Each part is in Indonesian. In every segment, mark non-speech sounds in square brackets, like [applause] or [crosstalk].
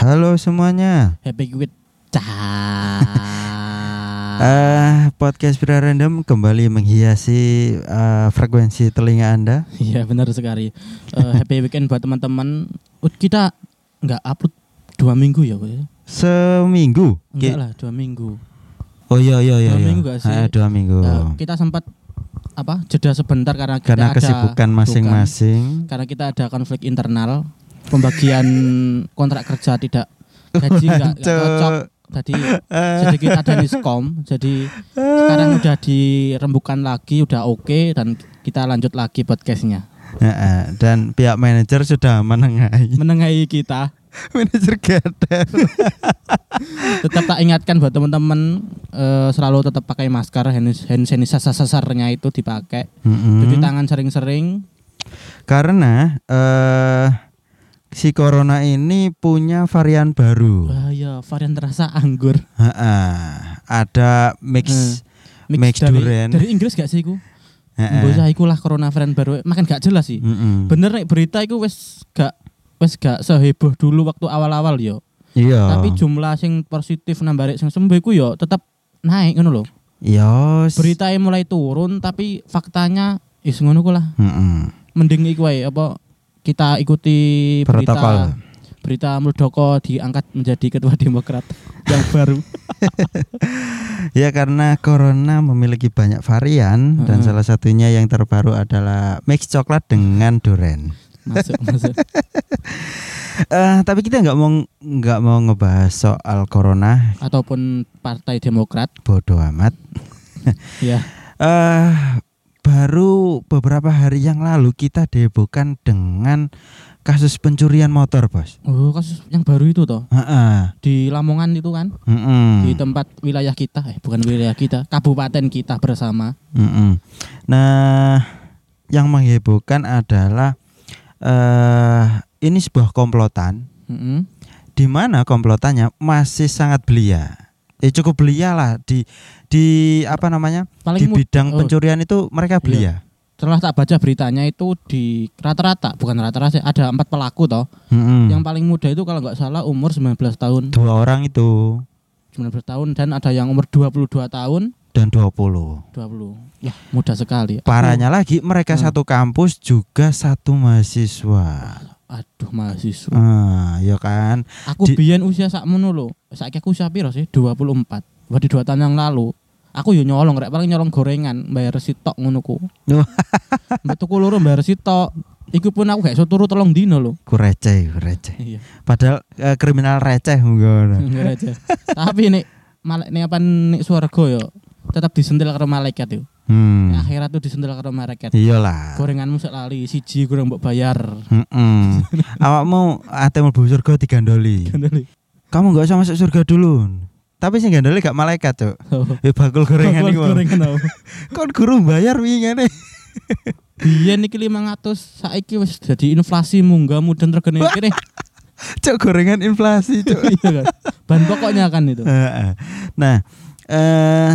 Halo semuanya. Happy cah. [laughs] Eh, podcast Pira Random kembali menghiasi eh, frekuensi telinga Anda. Iya benar sekali. Eh, happy weekend buat teman-teman. Uh, Kita nggak upload dua minggu ya, Boy? Seminggu. Enggak lah dua minggu. Oh iya iya iya. Dua iya. minggu gak sih? Eh, dua minggu. Eh, kita sempat apa jeda sebentar karena kita Karena ada kesibukan masing-masing. karena kita ada konflik internal pembagian kontrak kerja tidak gaji nggak cocok. Jadi sedikit ada miskom jadi sekarang udah dirembukan lagi udah oke dan kita lanjut lagi podcastnya. Eh, eh, dan pihak manajer sudah menengahi. menengahi kita. [laughs] Manajer gader. [laughs] tetap tak ingatkan buat teman-teman eh, selalu tetap pakai masker hand, hand sanitizer-nya itu dipakai. Mm-mm. cuci tangan sering-sering. Karena eh si corona ini punya varian baru. bahaya varian terasa anggur Ha-ha. Ada mix Mix dari, durian. dari Inggris gak sih ku Ha-ha. Mbok iku lah corona varian baru makan gak jelas sih Mm-mm. bener nih berita itu wes gak wes gak seheboh dulu waktu awal-awal yo Iya. tapi jumlah sing positif nambah sing sembuh iku yo tetap naik ngono lho Iya. beritanya mulai turun tapi faktanya is ngono ku lah Mm-mm. mending iku wae apa kita ikuti Protokol. berita berita Muldoko diangkat menjadi ketua Demokrat yang baru [laughs] Ya karena corona memiliki banyak varian dan Mm-mm. salah satunya yang terbaru adalah mix coklat dengan durian. masuk [laughs] masuk Eh tapi kita nggak mau nggak mau ngebahas soal corona, ataupun Partai Demokrat bodoh amat. ya [laughs] Eh baru beberapa hari yang lalu kita dihebohkan dengan kasus pencurian motor, Bos. oh kasus yang baru itu toh Heeh. di Lamongan itu kan di tempat wilayah kita eh bukan wilayah kita kabupaten kita bersama. Nah, yang menghebohkan adalah eh ini sebuah komplotan Mm-mm. di mana komplotannya masih sangat belia. Eh cukup belia lah di di apa namanya? paling di bidang oh, pencurian itu mereka belia. setelah tak baca beritanya itu di rata-rata bukan rata-rata sih, ada empat pelaku toh Mm-mm. yang paling muda itu kalau nggak salah umur 19 tahun dua orang itu 19 tahun dan ada yang umur 22 tahun dan 20. 20 ya muda sekali Aku- Parahnya lagi mereka Hmm. satu kampus juga satu mahasiswa. Aduh mahasiswa. Ah, ya kan? aku Di- biyen usia sakmono lho. Saiki aku usia piro sih? 24 berarti dua tahun yang lalu. Aku yo nyolong rek. Paling nyolong gorengan bayar sitok ngono ku. [laughs] Mbak tuku loro bayar sitok. Iku pun aku gak iso turu tolong dino lho. Ku receh, ku receh. iya. Padahal eh, kriminal receh ngono. aja [laughs] tapi nek malek nek apa nek swarga yo tetap disentil karo malaikat yo Hmm. Nek akhirat tuh disentil karo malaikat Iyalah. gorenganmu sik lali siji kurang mbok bayar Heeh. [laughs] Awakmu ate mlebu surga digandoli. Kamu nggak usah masuk surga dulu. Tapi sing gandoli gak malaikat, Cuk. Eh bakul gorengan iku. gorengan apa? [laughs] Kon guru bayar wingi [laughs] Biyen iki 500 saiki wis dadi inflasi munggah mudun regane kene. Cuk gorengan inflasi, Cuk. Iya kan. Bahan pokoknya kan itu. Nah, eh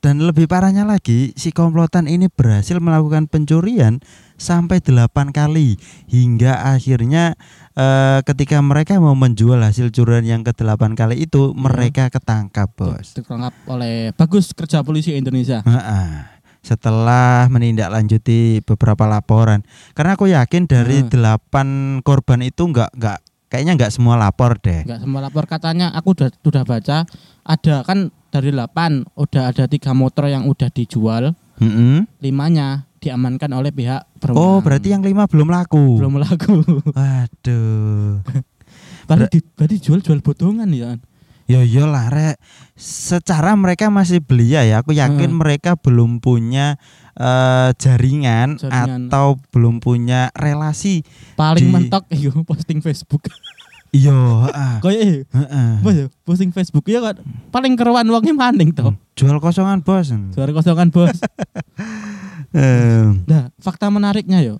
dan lebih parahnya lagi, si komplotan ini berhasil melakukan pencurian sampai 8 kali hingga akhirnya eh, ketika mereka mau menjual hasil curian yang ke-8 kali itu mereka ketangkap, Bos. Ditangkap oleh bagus kerja polisi Indonesia. Setelah menindaklanjuti beberapa laporan, karena aku yakin dari Hmm. delapan korban itu nggak nggak kayaknya nggak semua lapor deh. Enggak semua lapor katanya aku udah sudah baca ada kan dari 8 udah ada tiga motor yang udah dijual, Mm-mm. limanya diamankan oleh pihak Oh berwenang. berarti yang lima belum laku. belum laku. [laughs] Waduh. [laughs] berarti, di, berarti jual-jual bodongan ya. Ya iyalah rek. Secara mereka masih belia ya. Aku yakin Hmm. mereka belum punya eh, jaringan, Jaringan. atau belum punya relasi. Paling Di- mentok [laughs] iyo posting Facebook. Iya, eh, [laughs] heeh. apa ya? Posting Facebook ya kan paling keruan wongnya maning toh. Jual kosongan bos. Suara kosongan bos. [laughs] Nah, fakta menariknya yo.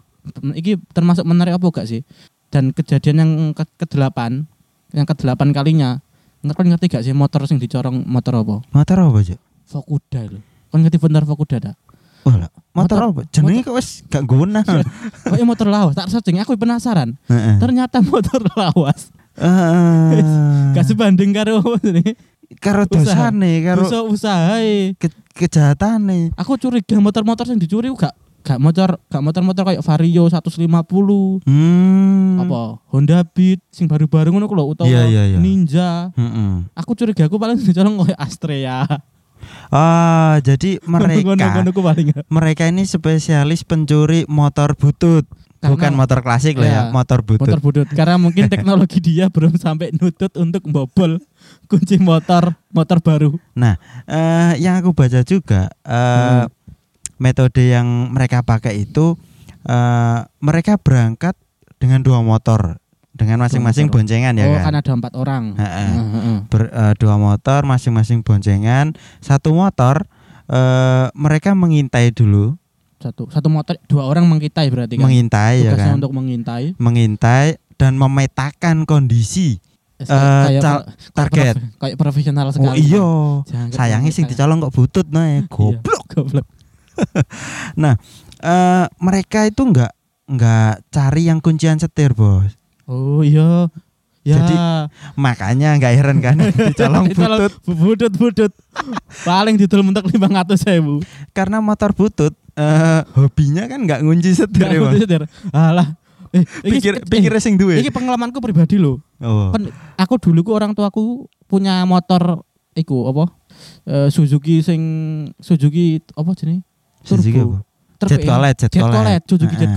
Iki termasuk menarik apa gak sih? Dan kejadian yang ke kedelapan, yang kedelapan kalinya, ngerti ngerti gak sih motor sing dicorong motor apa? motor apa aja? Fokuda lho. Kon ngerti bener Fokuda dak? Oh lah, motor, apa? Jenenge kok wis gak guna. Kok motor lawas? Tak searching aku penasaran. Ternyata [laughs] motor lawas Eh, Gak sebanding karo jenenge? karo Usaha. dosane, karo Dosa usahae. ke, kejahatane. Aku curiga motor-motor yang dicuri gak gak motor gak motor-motor kayak Vario 150 Hmm. apa Honda Beat sing baru-baru ngono ku lho utawa Iya, iya, iya. Ninja. Mm-mm. Aku curiga aku paling dicolong kayak Astrea. Ah, jadi [laughs] mereka mereka ini spesialis pencuri motor butut. Karena- Bukan motor klasik lah ya, Iya, motor butut. Motor budut karena mungkin [laughs] teknologi dia belum sampai nutut untuk membobol kunci motor motor baru. Eh, yang aku baca juga eh, Hmm. metode yang mereka pakai itu eh, mereka berangkat dengan dua motor dengan masing-masing boncengan ya oh, kan. kan ada empat orang. Heeh. Heeh. Ber- eh, dua motor masing-masing boncengan. Satu motor eh, mereka mengintai dulu, Satu satu motor dua orang mengintai berarti kan. mengintai ya Tugasnya kan. untuk mengintai. Mengintai dan memetakan kondisi Eh, Eh, kayak cal- target. kayak profesional Oh sekali. iya. Jangan Sayangnya sing dicolong kok butut nah goblok. Iya, goblok. [laughs] Eh, mereka itu enggak enggak cari yang kuncian setir, Bos. Oh iya. Ya. Jadi, Makanya enggak heran kan [laughs] dicolong butut budut budut. Paling didol mentek 500.000. karena motor butut eh hobinya kan enggak ngunci setir Gak ya, butuh setir. Alah. Eh, iki- Pikir eh, pikir sing duwe. Iki pengalamanku pribadi loh. Oh. Kan aku dulu ku orang tuaku punya motor iku apa? Eh, Suzuki sing Suzuki apa jenenge? Suzuki apa? Turbo Jet ya. Colet, Jet Jet Colet. Colet, Suzuki Jet Heeh.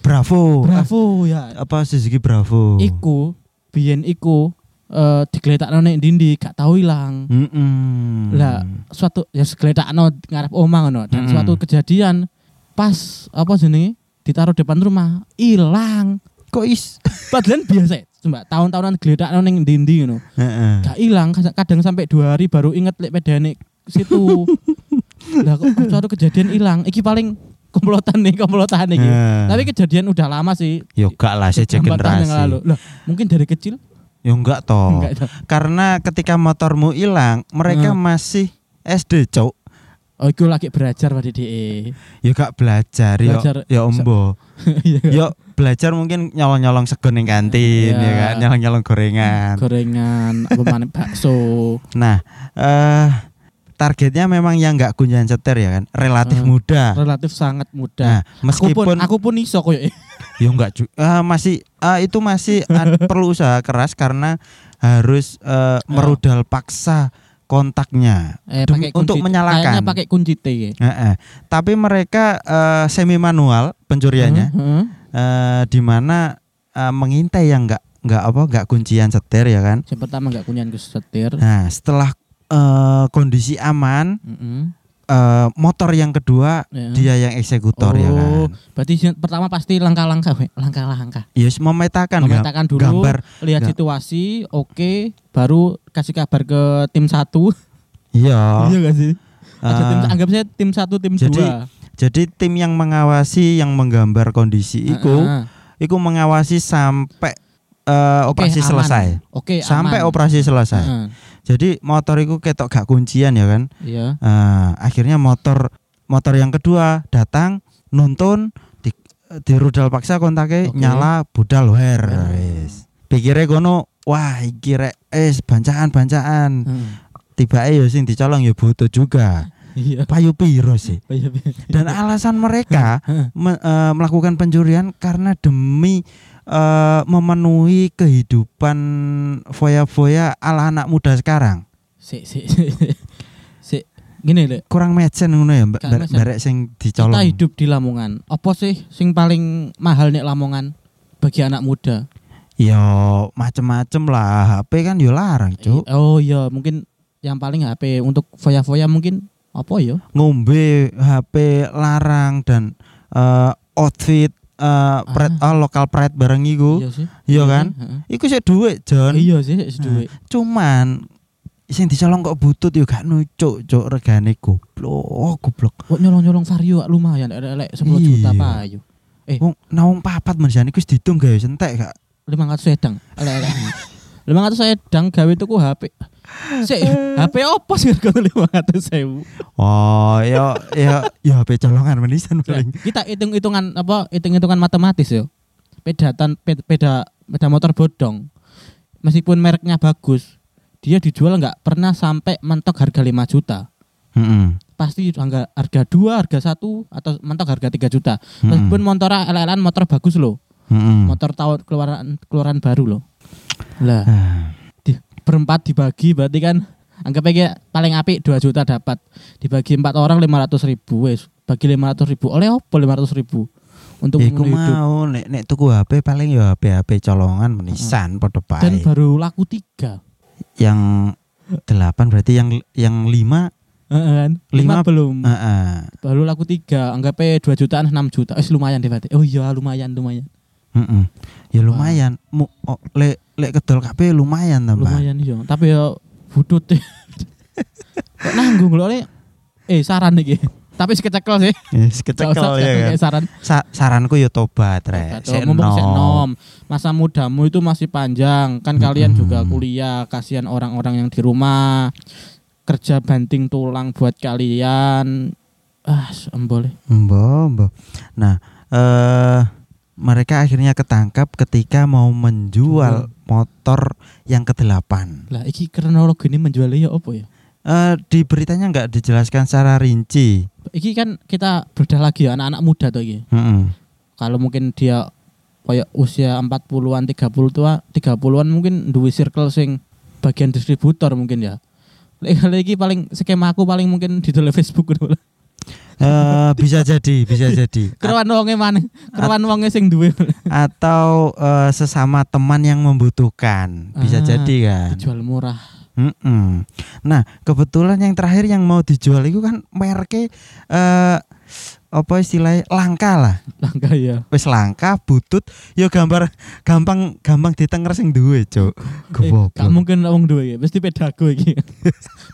Bravo. Bravo ya. Apa Suzuki Bravo? Iku biyen iku eh digletakno nek ndi gak tau ilang. Mm-mm. Lah, Suatu ya digletakno ngarep omah ngono dan Mm-mm. suatu kejadian pas apa jenenge ditaruh depan rumah hilang. kok is? [laughs] Padahal biasa, cuma tahun-tahunan gletakno ning ndi-ndi ngono. Heeh. gak hilang kadang- sampai dua hari baru inget lek pedane situ [laughs] lah kok kok suatu kejadian hilang iki paling komplotan nih komplotan iki Nah. tapi kejadian udah lama sih Yo gak lah sejak Jam 4 tahun yang lalu generasi. lah mungkin dari kecil Yo enggak toh. enggak. Karena ketika motormu hilang, mereka Hmm. masih SD, Cok. oh iku lagi belajar pada DE Ya gak belajar, yo, Belajar- ya ombo. [laughs] Iya, Yo belajar mungkin nyolong-nyolong sego ning kantin Iya. ya kan, nyolong-nyolong gorengan. gorengan apa mana bakso Nah, eh targetnya memang yang nggak kunjungan setir ya kan, relatif Hmm. muda. relatif sangat Nah, mudah aku pun meskipun aku pun iso koyo ya [laughs] enggak ju- eh, masih eh, itu masih ad- [laughs] perlu usaha keras karena harus eh, merudal paksa kontaknya eh, pakai untuk kunci- menyalakan. kayaknya pakai kunci T ya. Heeh. Tapi mereka eh, semi manual pencuriannya, Heeh. eh, di mana eh, mengintai yang nggak nggak apa nggak kuncian setir ya kan. yang pertama enggak kunyan ke setir Nah setelah eh, kondisi aman, Heeh. eh, motor yang kedua Ya. dia yang eksekutor ya Oh, kan. Berarti pertama pasti langkah-langkah, langkah-langkah. Yes, memetakan gam- Memetakan dulu, gambar. lihat Ga- situasi, oke, baru kasih kabar ke tim satu. Iya. [laughs] Iya gak sih? Ada tim, Eh, anggap saya tim satu, tim jadi, dua. jadi tim yang mengawasi yang menggambar kondisi itu, Heeh. itu mengawasi sampai eh, Oke, operasi aman. selesai. Oke, Sampai aman. operasi selesai. Heeh. Jadi motor itu ketok gak kuncian ya kan. Iya. Eh, akhirnya motor motor yang kedua datang nuntun di, di rudal paksa kontaknya Oke. nyala budal wer wis. Pikirnya kono wah iki rek es bancaan-bancaan. Heeh. Tiba ya sing dicolong ya butuh juga. Iya. Payu piro sih. Dan alasan mereka me- eh, melakukan pencurian karena demi eh, memenuhi kehidupan foya-foya ala anak muda sekarang. Si, si, [laughs] si, si. Gini deh, Kurang mecen ngono ya, Mbak. Barek- barek sing kita dicolong. hidup di Lamongan. Apa sih sing paling mahal nek Lamongan bagi anak muda? Ya macem-macem lah, HP kan yo larang, Cuk. Oh iya, mungkin yang paling HP untuk foya-foya mungkin apa ya? Ngombe HP larang dan eh, outfit eh pride, ah, lokal pride bareng iku. Iya sih. Iya kan? Heeh. Iku sih duit, Jon. Iya sih, seduwe. Cuman sing dicolong kok butut yo gak nucuk, cuk regane goblok, goblok. Kok nyolong-nyolong Vario lumayan elek 10 Iya. juta payu. Eh. Wong nawung papat menjane iku wis ditung gawe sentek gak. 500 sedang. Elek-elek. 500 sedang gawe tuku HP. Sik, HP opo sih harga 500 sewu? Oh, ya ya ya HP colongan menisan paling. Kita hitung-hitungan apa? Hitung-hitungan matematis yo. Pedatan ped- peda peda motor bodong. meskipun mereknya bagus, dia dijual nggak pernah sampai mentok harga 5 juta. Mm-mm. Pasti harga harga 2, harga 1 atau mentok harga 3 juta. Meskipun motor LLN motor bagus loh. Mm-mm. Motor tahun keluaran keluaran baru loh. Lah, Ah, berempat dibagi berarti kan anggap aja paling apik 2 juta dapat. Dibagi empat orang 500 ribu wes. Bagi 500 ribu oleh opo 500 ribu untuk Iku mau nek nek tuku HP paling ya HP HP colongan menisan padha Dan bae. baru laku tiga. Yang delapan berarti yang yang lima kan? Lima- Lima belum. Heeh. Baru laku tiga. Anggapnya 2 jutaan 6 juta. Eh lumayan deh berarti. Oh iya lumayan lumayan. Heeh. Ya lumayan. Mu, oh, lek lek kedol kabeh lumayan ta, Mbak. Lumayan iya. Tapi ya budut deh. [laughs] Kok nanggung loh Le? Eh saran nih Tapi sekecekel sih. Yes, Gak kecekel usah ya kan. saran. Sa- saranku ya tobat, Rek. Mumpung sik nom. Masa mudamu itu masih panjang. Kan kalian juga kuliah. Kasihan orang-orang yang di rumah. Kerja banting tulang buat kalian. Ah, boleh. Mbok, mbok. Nah, eh mereka akhirnya ketangkap ketika mau menjual motor yang ke-8. Lah, iki kronologi ini menjualnya ya apa ya? Eh di beritanya nggak dijelaskan secara rinci. Iki kan kita bedah lagi ya, anak-anak muda tuh iki. Heeh. Kalau mungkin dia kayak usia 40-an, 30 tua, 30-an mungkin duwe circle sing bagian distributor mungkin ya. Iki paling skema aku paling mungkin di dalam Facebook gitu. Eh, bisa jadi, bisa jadi. Keruan wonge maneh, keruan wonge sing duwe. atau eh, sesama teman yang membutuhkan. Bisa Ah, jadi kan. Dijual murah. Mm-mm. Nah, kebetulan yang terakhir yang mau dijual itu kan mereknya eh apa istilahnya langka lah. Langka ya. Wis langka, butut, ya gambar gampang gampang ditenger sing duwe, Cuk. Eh, Goblok. gak mungkin wong duwe iki, mesti pedago iki.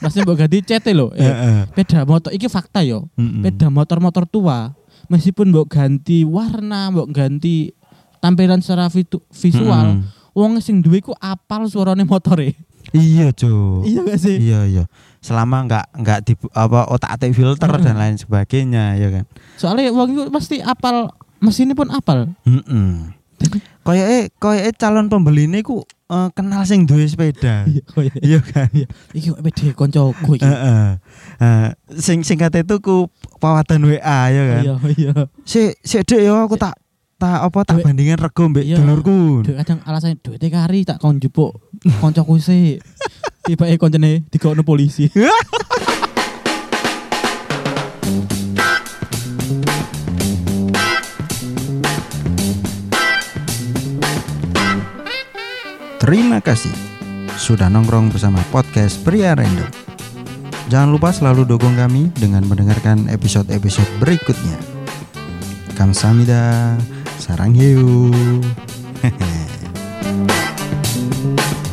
Pasti mbok ganti cete lho. Eh. Peda motor iki fakta yo. Mm-mm. Peda motor-motor tua meskipun mbok ganti warna, mbok ganti tampilan secara visual, Mm-mm. wong sing duwe ku apal suarane motore. Iya, Cuk. Iya gak sih? Iya, iya. Selama nggak nggak di apa otak-atik filter Mm-mm. dan lain sebagainya, ya kan. Soalnya wong itu pasti apal mesinnya pun apal. Heeh. Koyoke koyoke calon pembeli ini ku eh, kenal sing duwe sepeda. [laughs] Iya, Iya kan? Iki kok pede koncoku iki. Heeh. Eh, sing singkat itu ku pawatan WA ya kan. Iya, iya. Si si Dek yo aku tak tak apa tak Duit. bandingin rego mbek Iya. dulurku. Duit kadang alasannya duit kari tak kon jupuk koncoku sih. Tiba eh koncone digono polisi. Terima kasih sudah nongkrong bersama podcast Pria Random. Jangan lupa selalu dukung kami dengan mendengarkan episode-episode berikutnya. Kamsahamnida, sarang hiu. [laughs]